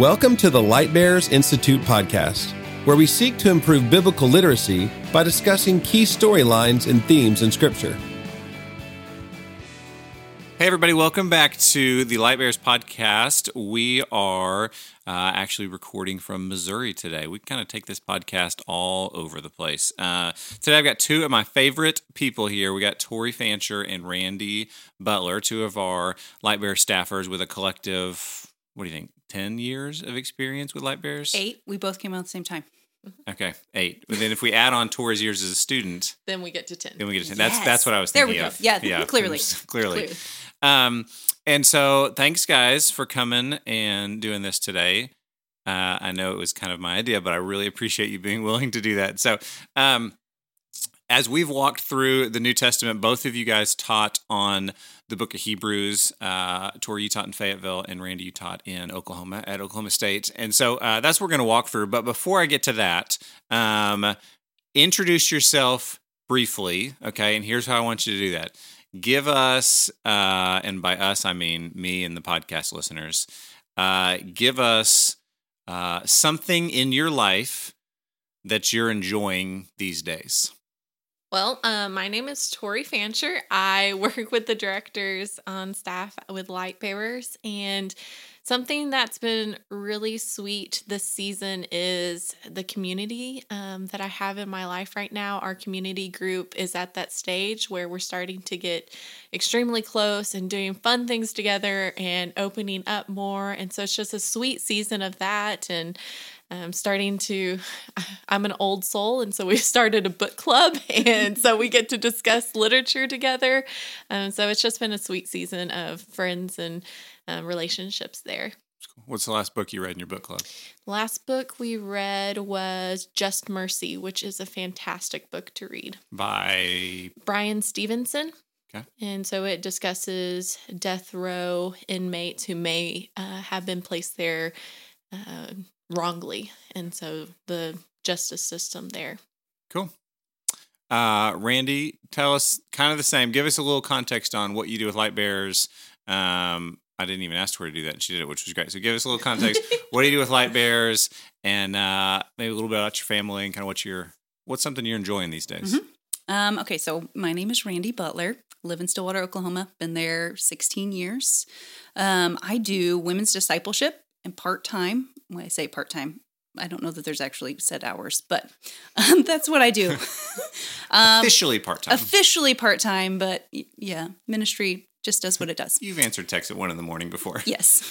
Welcome to the Light Bearers Institute podcast, where we seek to improve biblical literacy by discussing key storylines and themes in Scripture. Hey, everybody, welcome back to the Light Bearers podcast. We are uh, actually recording from Missouri today. We kind of take this podcast all over the place. Uh, today, I've got two of my favorite people here. We got Tori Fancher and Randy Butler, two of our Light Bear staffers with a collective, what do you think, 10 years of experience with Light Bearers? Eight. We both came out at the same time. Okay, eight. But then if we add on Tori's years as a student, then we get to 10. then we get to 10. That's, Yes. that's what I was thinking. There thinking we go. of. Yeah, clearly. Clearly. Clearly. Um, and so thanks guys for coming and doing this today. Uh, I know it was kind of my idea, but I really appreciate you being willing to do that. So, um, as we've walked through the New Testament, both of you guys taught on the book of Hebrews. Uh, Tori, you taught in Fayetteville, and Randy, you taught in Oklahoma at Oklahoma State. And so uh, that's what we're going to walk through. But before I get to that, um, introduce yourself briefly. Okay. And here's how I want you to do that give us, uh, and by us, I mean me and the podcast listeners, uh, give us uh, something in your life that you're enjoying these days. Well, uh, my name is Tori Fancher. I work with the directors on staff with Light Bearers. And something that's been really sweet this season is the community um, that I have in my life right now. Our community group is at that stage where we're starting to get extremely close and doing fun things together and opening up more. And so it's just a sweet season of that. And I'm starting to, I'm an old soul, and so we started a book club, and so we get to discuss literature together. Um, so it's just been a sweet season of friends and um, relationships there. What's the last book you read in your book club? Last book we read was Just Mercy, which is a fantastic book to read. By Bryan Stevenson. Okay. And so it discusses death row inmates who may uh, have been placed there uh, wrongly. And so the justice system there. cool. Uh, Randy, tell us kind of the same. Give us a little context on what you do with Light Bearers. Um, I didn't even ask her to do that. and She did it, which was great. So give us a little context. what do you do with Light Bearers, and uh, maybe a little bit about your family and kind of what you're, what's something you're enjoying these days. Um, okay, so my name is Randy Butler. Live in Stillwater, Oklahoma. Been there 16 years. Um, I do women's discipleship and part time. When I say part time, I don't know that there's actually set hours, but um, that's what I do. um, Officially part time. officially part time, but yeah, ministry just does what it does. You've answered text at one in the morning before. Yes.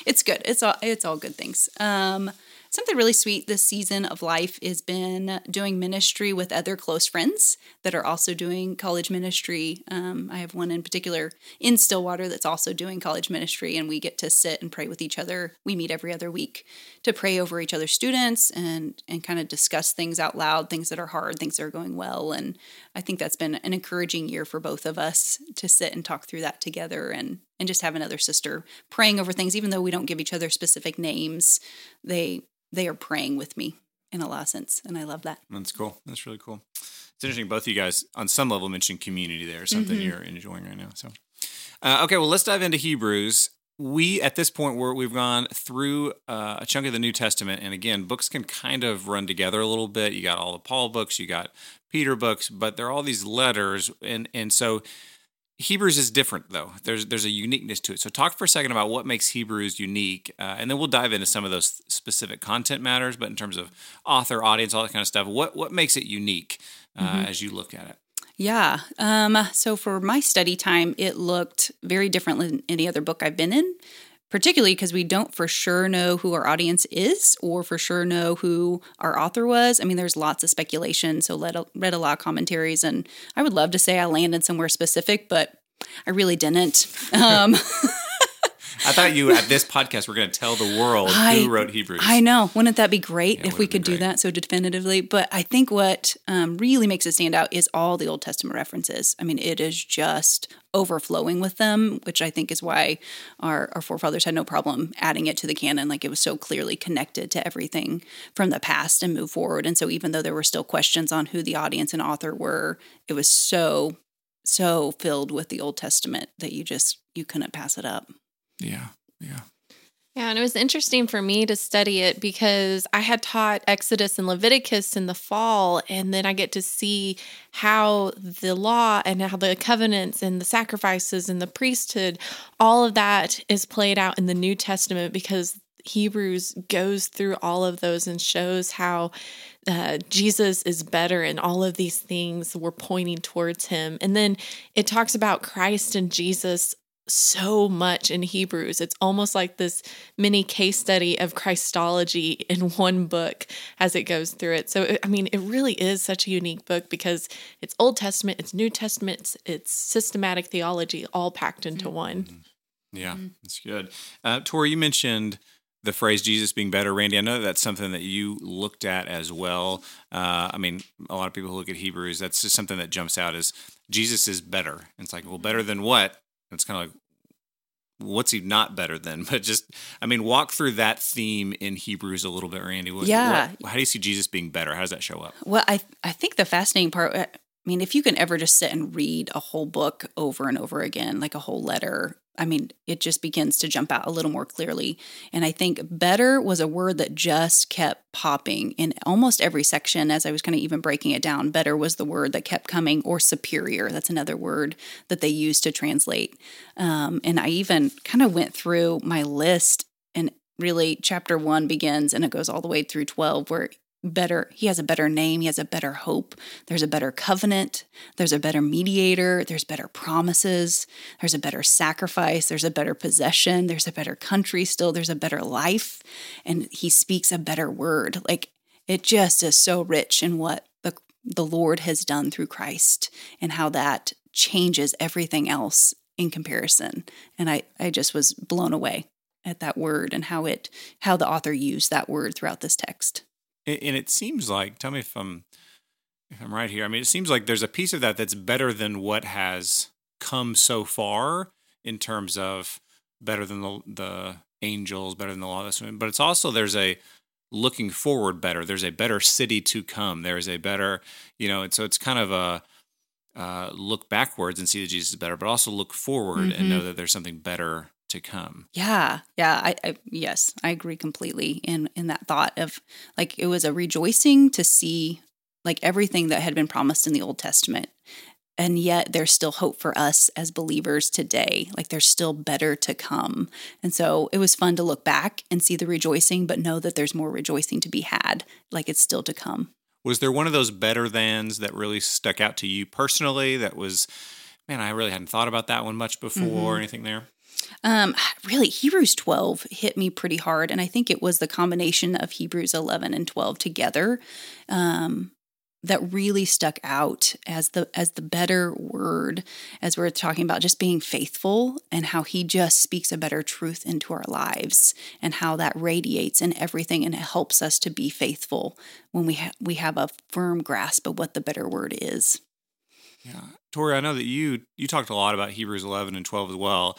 it's good. It's all it's all good things. Um something really sweet this season of life has been doing ministry with other close friends that are also doing college ministry. Um, I have one in particular in Stillwater that's also doing college ministry, and we get to sit and pray with each other. We meet every other week to pray over each other's students and and kind of discuss things out loud, things that are hard, things that are going well. And I think that's been an encouraging year for both of us to sit and talk through that together and and just have another sister praying over things, even though we don't give each other specific names. They they are praying with me in a lot of sense, and I love that. That's cool. That's really cool. It's interesting. Both of you guys, on some level, mentioned community there, something Mm-hmm. you're enjoying right now. So, uh, okay, well, let's dive into Hebrews. We at this point we're, we've gone through uh, a chunk of the New Testament, and again, books can kind of run together a little bit. You got all the Paul books, you got Peter books, but there are all these letters, and and so Hebrews is different though. There's there's a uniqueness to it. So talk for a second about what makes Hebrews unique, uh, and then we'll dive into some of those specific content matters. But in terms of author, audience, all that kind of stuff, what what makes it unique uh, as you look at it? Yeah. Um, so for my study time, it looked very different than any other book I've been in, particularly because we don't for sure know who our audience is or for sure know who our author was. I mean, there's lots of speculation. So a, read a lot of commentaries, and I would love to say I landed somewhere specific, but I really didn't. Um, I thought you at this podcast were going to tell the world I- who wrote Hebrews. I know. Wouldn't that be great Yeah, if we could do that so definitively? But I think what um, really makes it stand out is all the Old Testament references. I mean, it is just overflowing with them, which I think is why our, our forefathers had no problem adding it to the canon. Like it was so clearly connected to everything from the past and move forward. And so even though there were still questions on who the audience and author were, it was so, so filled with the Old Testament that you just, you couldn't pass it up. Yeah, yeah. Yeah, and it was interesting for me to study it because I had taught Exodus and Leviticus in the fall, and then I get to see how the law and how the covenants and the sacrifices and the priesthood, all of that is played out in the New Testament because Hebrews goes through all of those and shows how uh, Jesus is better and all of these things were pointing towards him. And then it talks about Christ and Jesus so much in Hebrews. It's almost like this mini case study of Christology in one book as it goes through it. So, I mean, it really is such a unique book because it's Old Testament, it's New Testament, it's, it's systematic theology all packed into Mm-hmm. one. Yeah, that's good. Uh, Tori, you mentioned the phrase Jesus being better. Randy, I know that's something that you looked at as well. Uh, I mean, a lot of people who look at Hebrews, that's just something that jumps out as Jesus is better. And it's like, well, better than what? It's kind of like, what's he not better than? But just, I mean, walk through that theme in Hebrews a little bit, Randy. What, Yeah. what- how do you see Jesus being better? How does that show up? Well, I I think the fascinating part. Uh, I mean, if you can ever just sit and read a whole book over and over again, like a whole letter, I mean, it just begins to jump out a little more clearly. And I think better was a word that just kept popping in almost every section as I was kind of even breaking it down. Better was the word that kept coming, or superior. That's another word that they use to translate. Um, and I even kind of went through my list and really chapter one begins and it goes all the way through 12 where better he has a better name he has a better hope there's a better covenant there's a better mediator there's better promises there's a better sacrifice there's a better possession there's a better country still there's a better life and he speaks a better word. Like it just is so rich in what the the lord has done through christ and how that changes everything else in comparison. And i i just was blown away at that word and how it how the author used that word throughout this text And it seems like, tell me if I'm if I'm right here. I mean, it seems like there's a piece of that that's better than what has come so far in terms of better than the the angels, better than the law. But it's also there's a looking forward better. There's a better city to come. There's a better, you know, and so it's kind of a uh, look backwards and see that Jesus is better, but also look forward and know that there's something better to come. Yeah, yeah, I, I yes, I agree completely in in that thought of like it was a rejoicing to see like everything that had been promised in the Old Testament. And yet there's still hope for us as believers today. Like there's still better to come. And so it was fun to look back and see the rejoicing, but know that there's more rejoicing to be had. Like it's still to come. Was there one of those better thans that really stuck out to you personally? That was, man, I really hadn't thought about that one much before or anything there. Um, really, Hebrews 12 hit me pretty hard. And I think it was the combination of Hebrews 11 and 12 together um, that really stuck out as the as the better word as we're talking about just being faithful and how he just speaks a better truth into our lives and how that radiates in everything and it helps us to be faithful when we ha- we have a firm grasp of what the better word is. Yeah, Tori, I know that you you talked a lot about Hebrews 11 and 12 as well.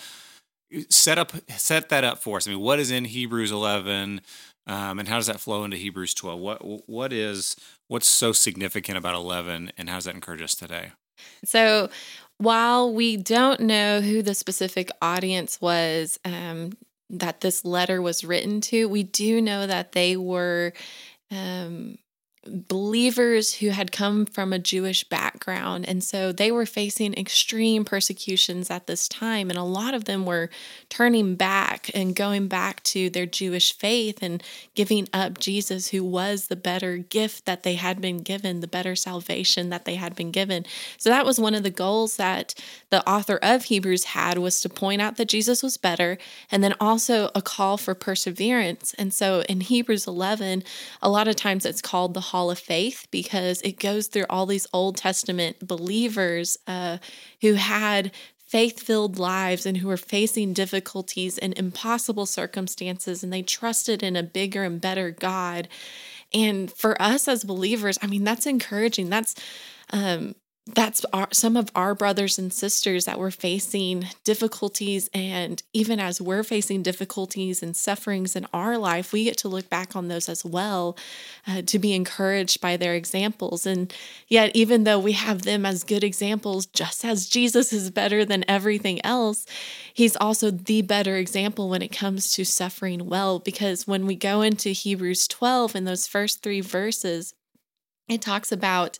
Set up set that up for us. I mean, what is in Hebrews 11, um, and how does that flow into Hebrews 12? What what is what's so significant about 11, and how does that encourage us today? So while we don't know who the specific audience was um, that this letter was written to, we do know that they were um, believers who had come from a Jewish background. And so they were facing extreme persecutions at this time. And a lot of them were turning back and going back to their Jewish faith and giving up Jesus, who was the better gift that they had been given, the better salvation that they had been given. So that was one of the goals that the author of Hebrews had was to point out that Jesus was better and then also a call for perseverance. And so in Hebrews 11, a lot of times it's called the Hall of Faith because it goes through all these Old Testament believers uh, who had faith filled lives and who were facing difficulties and impossible circumstances, and they trusted in a bigger and better God. And for us as believers, I mean, that's encouraging. That's, um, that's our, some of our brothers and sisters that were facing difficulties. And even as we're facing difficulties and sufferings in our life, we get to look back on those as well uh, to be encouraged by their examples. And yet, even though we have them as good examples, just as Jesus is better than everything else, he's also the better example when it comes to suffering well. Because when we go into Hebrews 12 in those first three verses, it talks about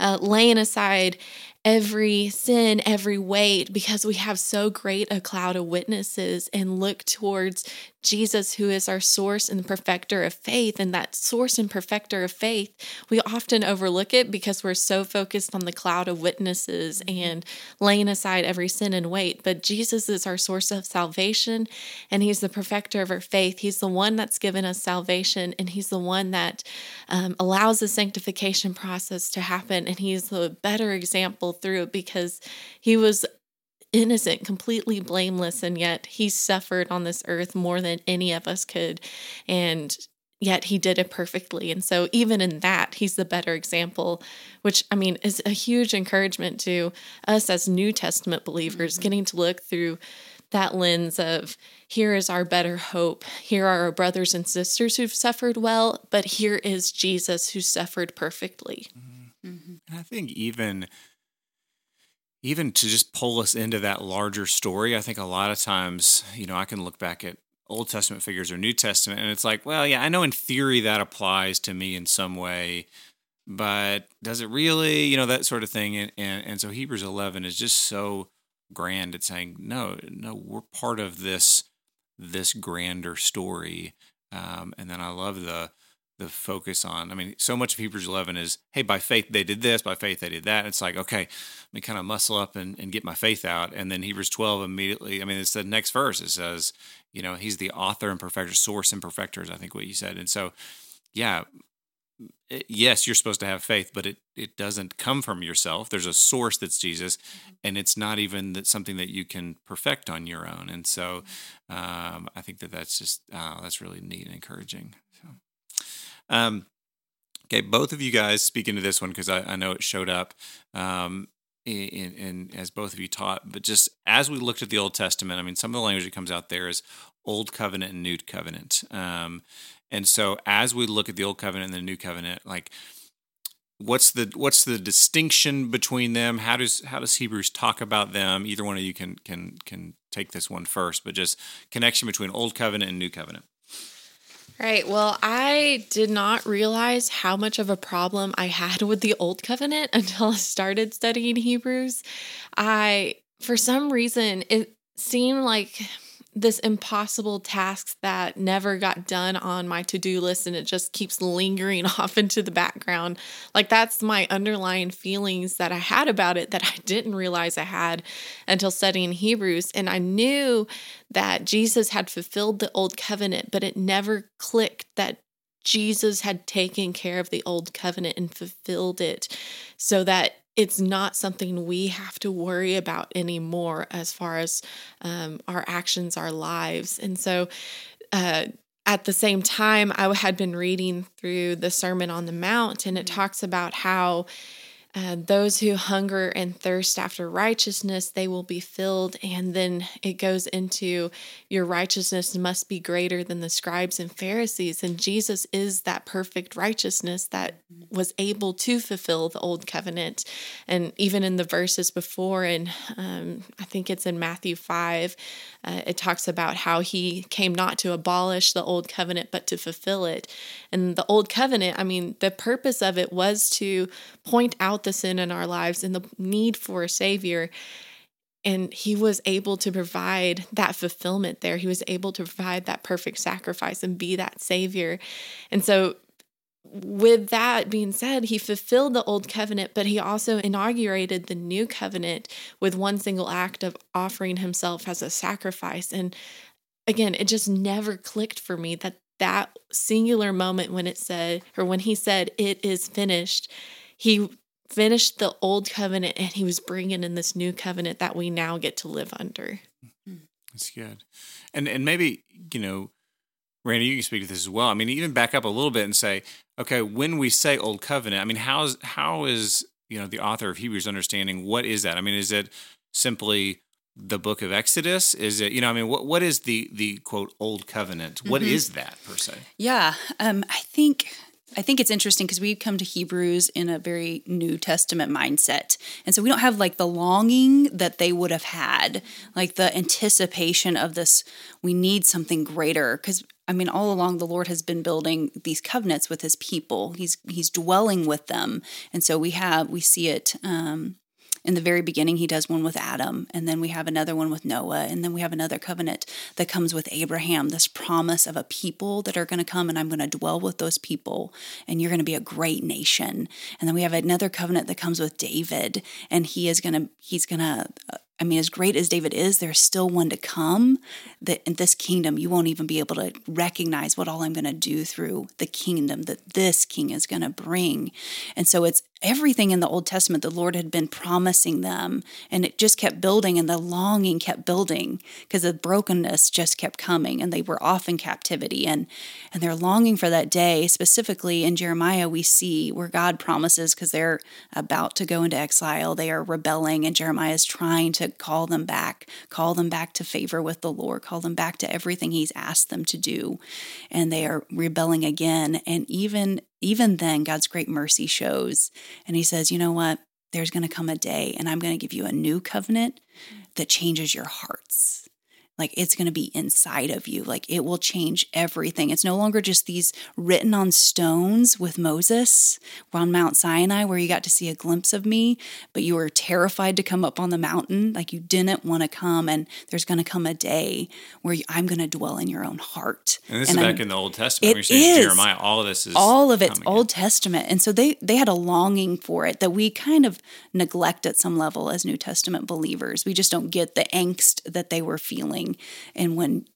uh, laying aside every sin, every weight, because we have so great a cloud of witnesses and look towards Jesus, who is our source and perfecter of faith. And that source and perfecter of faith, we often overlook it because we're so focused on the cloud of witnesses and laying aside every sin and weight. But Jesus is our source of salvation, and He's the perfecter of our faith. He's the one that's given us salvation, and He's the one that um, allows the sanctification process to happen. And He's the better example through because He was innocent, completely blameless, and yet he suffered on this earth more than any of us could. And yet he did it perfectly. And so, even in that, he's the better example, which I mean is a huge encouragement to us as New Testament believers, mm-hmm. getting to look through that lens of here is our better hope. Here are our brothers and sisters who've suffered well, but here is Jesus who suffered perfectly. Mm-hmm. Mm-hmm. And I think even even to just pull us into that larger story, I think a lot of times, you know, I can look back at Old Testament figures or New Testament and it's like, well, yeah, I know in theory that applies to me in some way, but does it really, you know, that sort of thing. And, and, and so Hebrews 11 is just so grand at saying, no, no, we're part of this, this grander story. Um, and then I love the, the focus on. I mean, so much of Hebrews 11 is, hey, by faith they did this, by faith they did that. It's like, okay, let me kind of muscle up and, and get my faith out. And then Hebrews 12 immediately, I mean, it's the next verse. It says, you know, he's the author and perfecter, source and perfecter is, I think, what you said. And so, yeah, it, yes, you're supposed to have faith, but it, it doesn't come from yourself. There's a source that's Jesus, and it's not even that something that you can perfect on your own. And so um, I think that that's just, uh, that's really neat and encouraging. Um, okay, both of you guys speak into this one because I, I, know it showed up um, in, in, as both of you taught. But just as we looked at the Old Testament, I mean, some of the language that comes out there is Old Covenant and New Covenant. Um, and so as we look at the Old Covenant and the New Covenant, like what's the what's the distinction between them how does how does hebrews talk about them either one of you can can can take this one first but just connection between old covenant and new covenant Right. Well, I did not realize how much of a problem I had with the Old Covenant until I started studying Hebrews. I, for some reason, it seemed like this impossible task that never got done on my to-do list and it just keeps lingering off into the background. Like that's my underlying feelings that I had about it that I didn't realize I had until studying Hebrews and I knew that Jesus had fulfilled the old covenant, but it never clicked that Jesus had taken care of the old covenant and fulfilled it so that it's not something we have to worry about anymore as far as um, our actions, our lives. And so, uh, at the same time, I had been reading through the Sermon on the Mount, and it mm-hmm. talks about how uh, those who hunger and thirst after righteousness, they will be filled. And then it goes into your righteousness must be greater than the scribes and Pharisees. And Jesus is that perfect righteousness that was able to fulfill the old covenant. And even in the verses before, and um, I think it's in Matthew 5, uh, it talks about how he came not to abolish the old covenant, but to fulfill it. And the old covenant, I mean, the purpose of it was to point out the sin in our lives and the need for a savior. And he was able to provide that fulfillment there. He was able to provide that perfect sacrifice and be that savior. And so with that being said, he fulfilled the old covenant, but he also inaugurated the new covenant with one single act of offering himself as a sacrifice. And again, it just never clicked for me that that singular moment when it said, or when he said, it is finished, he finished the old covenant and he was bringing in this new covenant that we now get to live under. That's good. And, and maybe, you know, Randy, you can speak to this as well. I mean, even back up a little bit and say, okay, when we say old covenant, I mean, how's how is you know the author of Hebrews understanding what is that? I mean, is it simply the book of Exodus? Is it you know? I mean, what what is the the quote old covenant? What Mm-hmm. is that per se? Yeah, um, I think I think it's interesting because we come to Hebrews in a very New Testament mindset, and so we don't have like the longing that they would have had, like the anticipation of this. We need something greater because I mean, all along the Lord has been building these covenants with His people. He's He's dwelling with them, and so we have we see it. Um, in the very beginning, he does one with Adam, and then we have another one with Noah, and then we have another covenant that comes with Abraham, this promise of a people that are going to come, and I'm going to dwell with those people, and you're going to be a great nation. And then we have another covenant that comes with David, and he is going to, he's going to, uh, I mean, as great as David is, there's still one to come that in this kingdom, you won't even be able to recognize what all I'm going to do through the kingdom that this king is going to bring. And so it's everything in the Old Testament the Lord had been promising them, and it just kept building, and the longing kept building because the brokenness just kept coming, and they were off in captivity, and and they're longing for that day. Specifically in Jeremiah, we see where God promises because they're about to go into exile, they are rebelling, and Jeremiah is trying to call them back, call them back to favor with the Lord, call them back to everything He's asked them to do, and they are rebelling again, and even even then, God's great mercy shows. And he says, you know what? There's going to come a day, and I'm going to give you a new covenant mm. that changes your hearts. Like it's going to be inside of you. Like it will change everything. It's no longer just these written on stones with Moses on Mount Sinai, where you got to see a glimpse of me, but you were terrified to come up on the mountain. Like you didn't want to come. And there's going to come a day where I'm going to dwell in your own heart. And this And is I'm- back in the Old Testament. It when you're saying is. Jeremiah. All of this is all of it's coming in. Old Testament, and so they they had a longing for it that we kind of neglect at some level as New Testament believers. We just don't get the angst that they were feeling, and when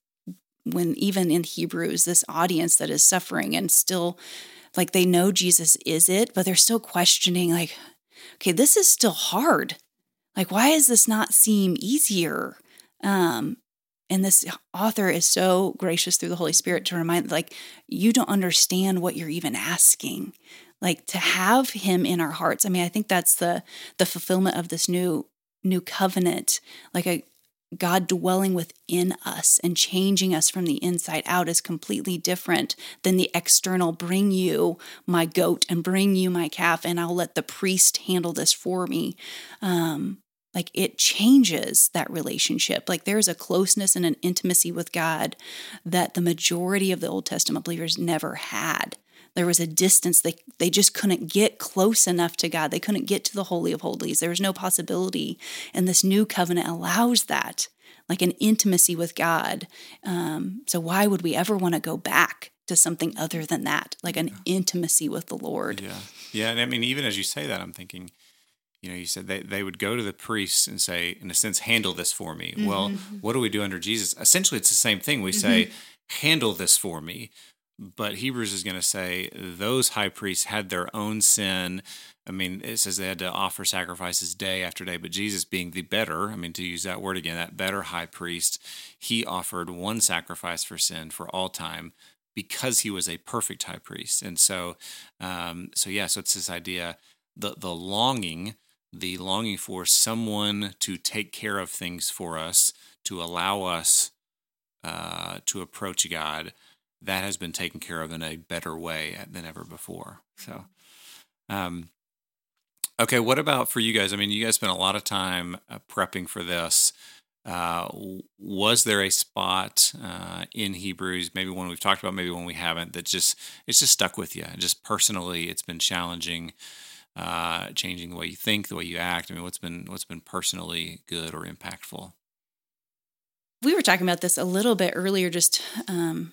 when even in Hebrews, this audience that is suffering and still like they know Jesus is it, but they're still questioning like, okay, this is still hard. Like, why does this not seem easier? Um, and this author is so gracious through the Holy Spirit to remind, like, you don't understand what you're even asking. Like to have him in our hearts. I mean, I think that's the the fulfillment of this new new covenant. Like a God dwelling within us and changing us from the inside out is completely different than the external bring you my goat and bring you my calf and I'll let the priest handle this for me. Um, like it changes that relationship. Like there's a closeness and an intimacy with God that the majority of the Old Testament believers never had. There was a distance they they just couldn't get close enough to God. They couldn't get to the holy of holies. There was no possibility, and this new covenant allows that, like an intimacy with God. Um, so why would we ever want to go back to something other than that, like an intimacy with the Lord? Yeah. Yeah. And I mean, even as you say that, I'm thinking, you know, you said they, they would go to the priests and say, in a sense, handle this for me. Well, what do we do under Jesus? Essentially, it's the same thing. We say, handle this for me. But Hebrews is going to say those high priests had their own sin. I mean, it says they had to offer sacrifices day after day, but Jesus being the better, I mean, to use that word again, that better high priest, he offered one sacrifice for sin for all time because he was a perfect high priest. And so, um, so yeah, so it's this idea, the the longing, the longing for someone to take care of things for us, to allow us uh, to approach God, that has been taken care of in a better way than ever before. So, um, okay, what about for you guys? I mean, you guys spent a lot of time uh, prepping for this. Uh, was there a spot uh, in Hebrews, maybe one we've talked about, maybe one we haven't, that just it's just stuck with you? Just personally, it's been challenging, uh, changing the way you think, the way you act. I mean, what's been what's been personally good or impactful? we were talking about this a little bit earlier just um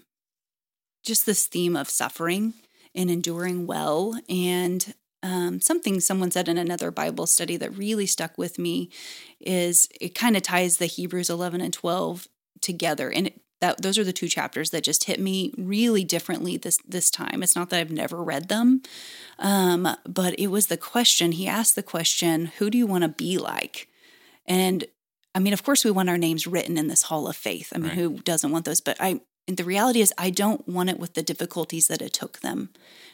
just this theme of suffering and enduring well and um, something someone said in another bible study that really stuck with me is it kind of ties the hebrews 11 and 12 together and it, that those are the two chapters that just hit me really differently this this time it's not that i've never read them um, but it was the question he asked the question who do you want to be like and I mean, of course, we want our names written in this hall of faith. I mean, Right. who doesn't want those? But I, the reality is, I don't want it with the difficulties that it took them.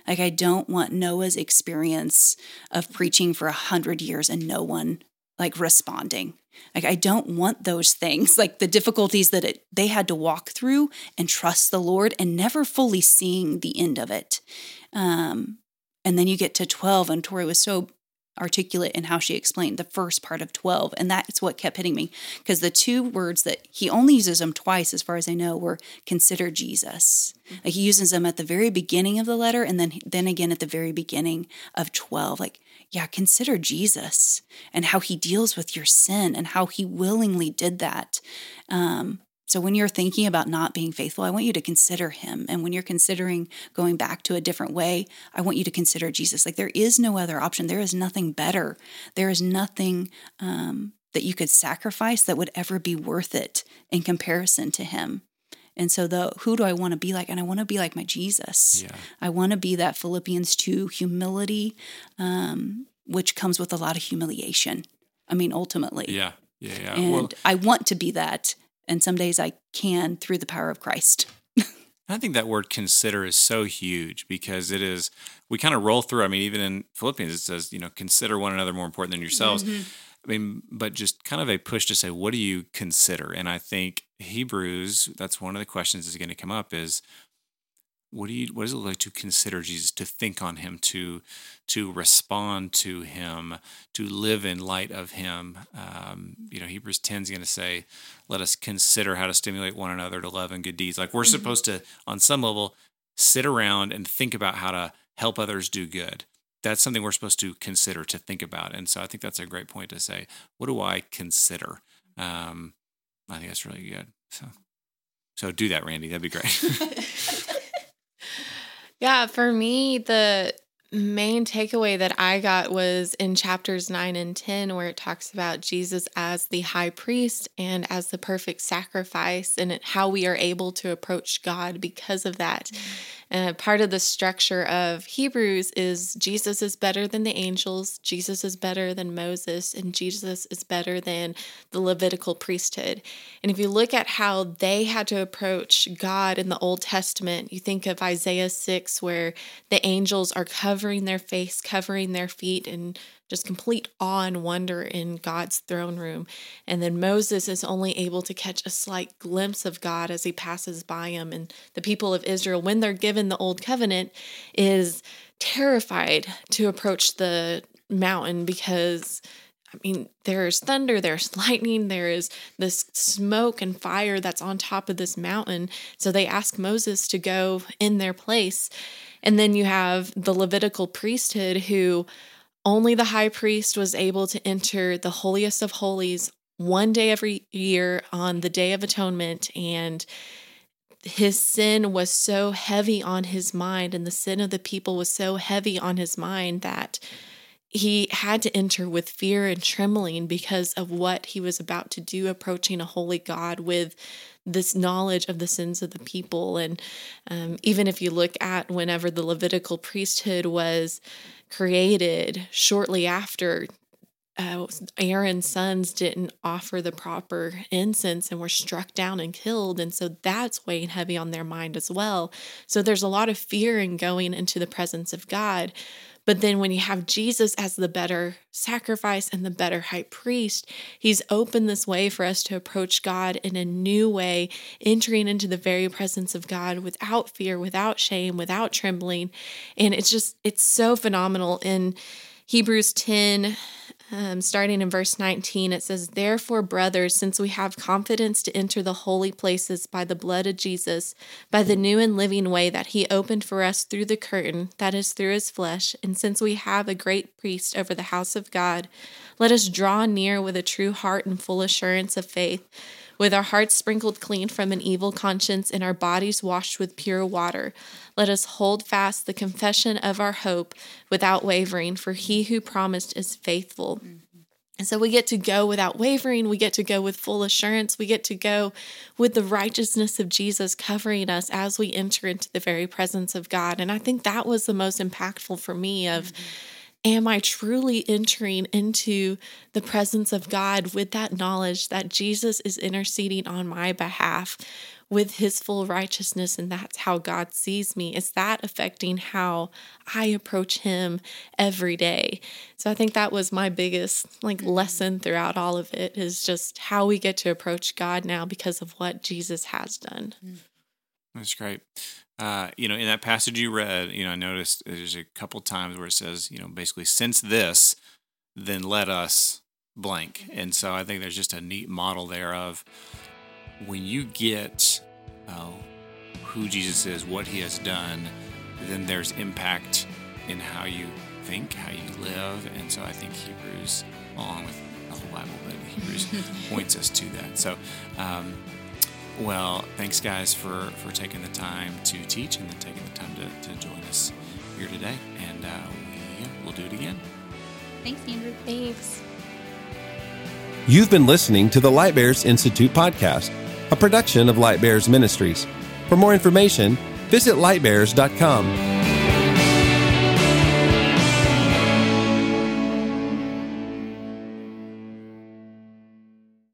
Like, I don't want Noah's experience of preaching for a hundred years and no one like responding. Like, I don't want those things, like the difficulties that it, they had to walk through and trust the Lord and never fully seeing the end of it. Um, and then you get to 12, and Tori was so articulate in how she explained the first part of 12 and that's what kept hitting me because the two words that he only uses them twice as far as i know were consider jesus. Mm-hmm. like he uses them at the very beginning of the letter and then then again at the very beginning of 12 like yeah consider jesus and how he deals with your sin and how he willingly did that. Um, so when you're thinking about not being faithful, I want you to consider him. And when you're considering going back to a different way, I want you to consider Jesus. Like there is no other option. There is nothing better. There is nothing um, that you could sacrifice that would ever be worth it in comparison to him. And so the who do I want to be like? And I want to be like my Jesus. Yeah. I want to be that Philippians 2 humility, um, which comes with a lot of humiliation. I mean, ultimately. Yeah. Yeah. yeah. And well, I want to be that and some days I can through the power of Christ. I think that word consider is so huge because it is, we kind of roll through. I mean, even in Philippians, it says, you know, consider one another more important than yourselves. Mm-hmm. I mean, but just kind of a push to say, what do you consider? And I think Hebrews, that's one of the questions that's going to come up is, what do you what does it like to consider Jesus, to think on him, to to respond to him, to live in light of him? Um, you know, Hebrews 10 is going to say, let us consider how to stimulate one another to love and good deeds. Like we're mm-hmm. supposed to, on some level, sit around and think about how to help others do good. That's something we're supposed to consider, to think about. And so I think that's a great point to say, what do I consider? Um, I think that's really good. So, so do that, Randy. That'd be great. Yeah, for me, the main takeaway that I got was in chapters 9 and 10, where it talks about Jesus as the high priest and as the perfect sacrifice, and how we are able to approach God because of that. Mm-hmm. Uh, part of the structure of Hebrews is Jesus is better than the angels, Jesus is better than Moses, and Jesus is better than the Levitical priesthood. And if you look at how they had to approach God in the Old Testament, you think of Isaiah 6, where the angels are covering their face, covering their feet, and just complete awe and wonder in God's throne room. And then Moses is only able to catch a slight glimpse of God as he passes by him. And the people of Israel, when they're given the old covenant, is terrified to approach the mountain because. I mean, there's thunder, there's lightning, there is this smoke and fire that's on top of this mountain. So they ask Moses to go in their place. And then you have the Levitical priesthood who only the high priest was able to enter the holiest of holies one day every year on the Day of Atonement. And his sin was so heavy on his mind, and the sin of the people was so heavy on his mind that he had to enter with fear and trembling because of what he was about to do, approaching a holy God with this knowledge of the sins of the people. And um, even if you look at whenever the Levitical priesthood was created shortly after uh, Aaron's sons didn't offer the proper incense and were struck down and killed. And so that's weighing heavy on their mind as well. So there's a lot of fear in going into the presence of God. But then when you have Jesus as the better sacrifice and the better high priest, he's opened this way for us to approach God in a new way, entering into the very presence of God without fear, without shame, without trembling. And it's just, it's so phenomenal. In Hebrews 10, um, starting in verse 19, it says, Therefore, brothers, since we have confidence to enter the holy places by the blood of Jesus, by the new and living way that he opened for us through the curtain, that is, through his flesh, and since we have a great priest over the house of God, let us draw near with a true heart and full assurance of faith with our hearts sprinkled clean from an evil conscience and our bodies washed with pure water. Let us hold fast the confession of our hope without wavering, for he who promised is faithful. Mm-hmm. And so we get to go without wavering. We get to go with full assurance. We get to go with the righteousness of Jesus covering us as we enter into the very presence of God. And I think that was the most impactful for me of mm-hmm am I truly entering into the presence of God with that knowledge that Jesus is interceding on my behalf with his full righteousness and that's how God sees me? Is that affecting how I approach him every day? So I think that was my biggest like mm-hmm. lesson throughout all of it is just how we get to approach God now because of what Jesus has done. Mm. That's great. Uh, you know, in that passage you read, you know, I noticed there's a couple times where it says, you know, basically, since this, then let us blank. And so I think there's just a neat model there of when you get uh, who Jesus is, what he has done, then there's impact in how you think, how you live. And so I think Hebrews, along with the whole Bible, but Hebrews points us to that. So, um, well, thanks guys for for taking the time to teach and then taking the time to, to join us here today. And uh, we will do it again. Thanks, Andrew. Thanks. You've been listening to the Light Bearers Institute podcast, a production of Light Bearers Ministries. For more information, visit lightbearers.com.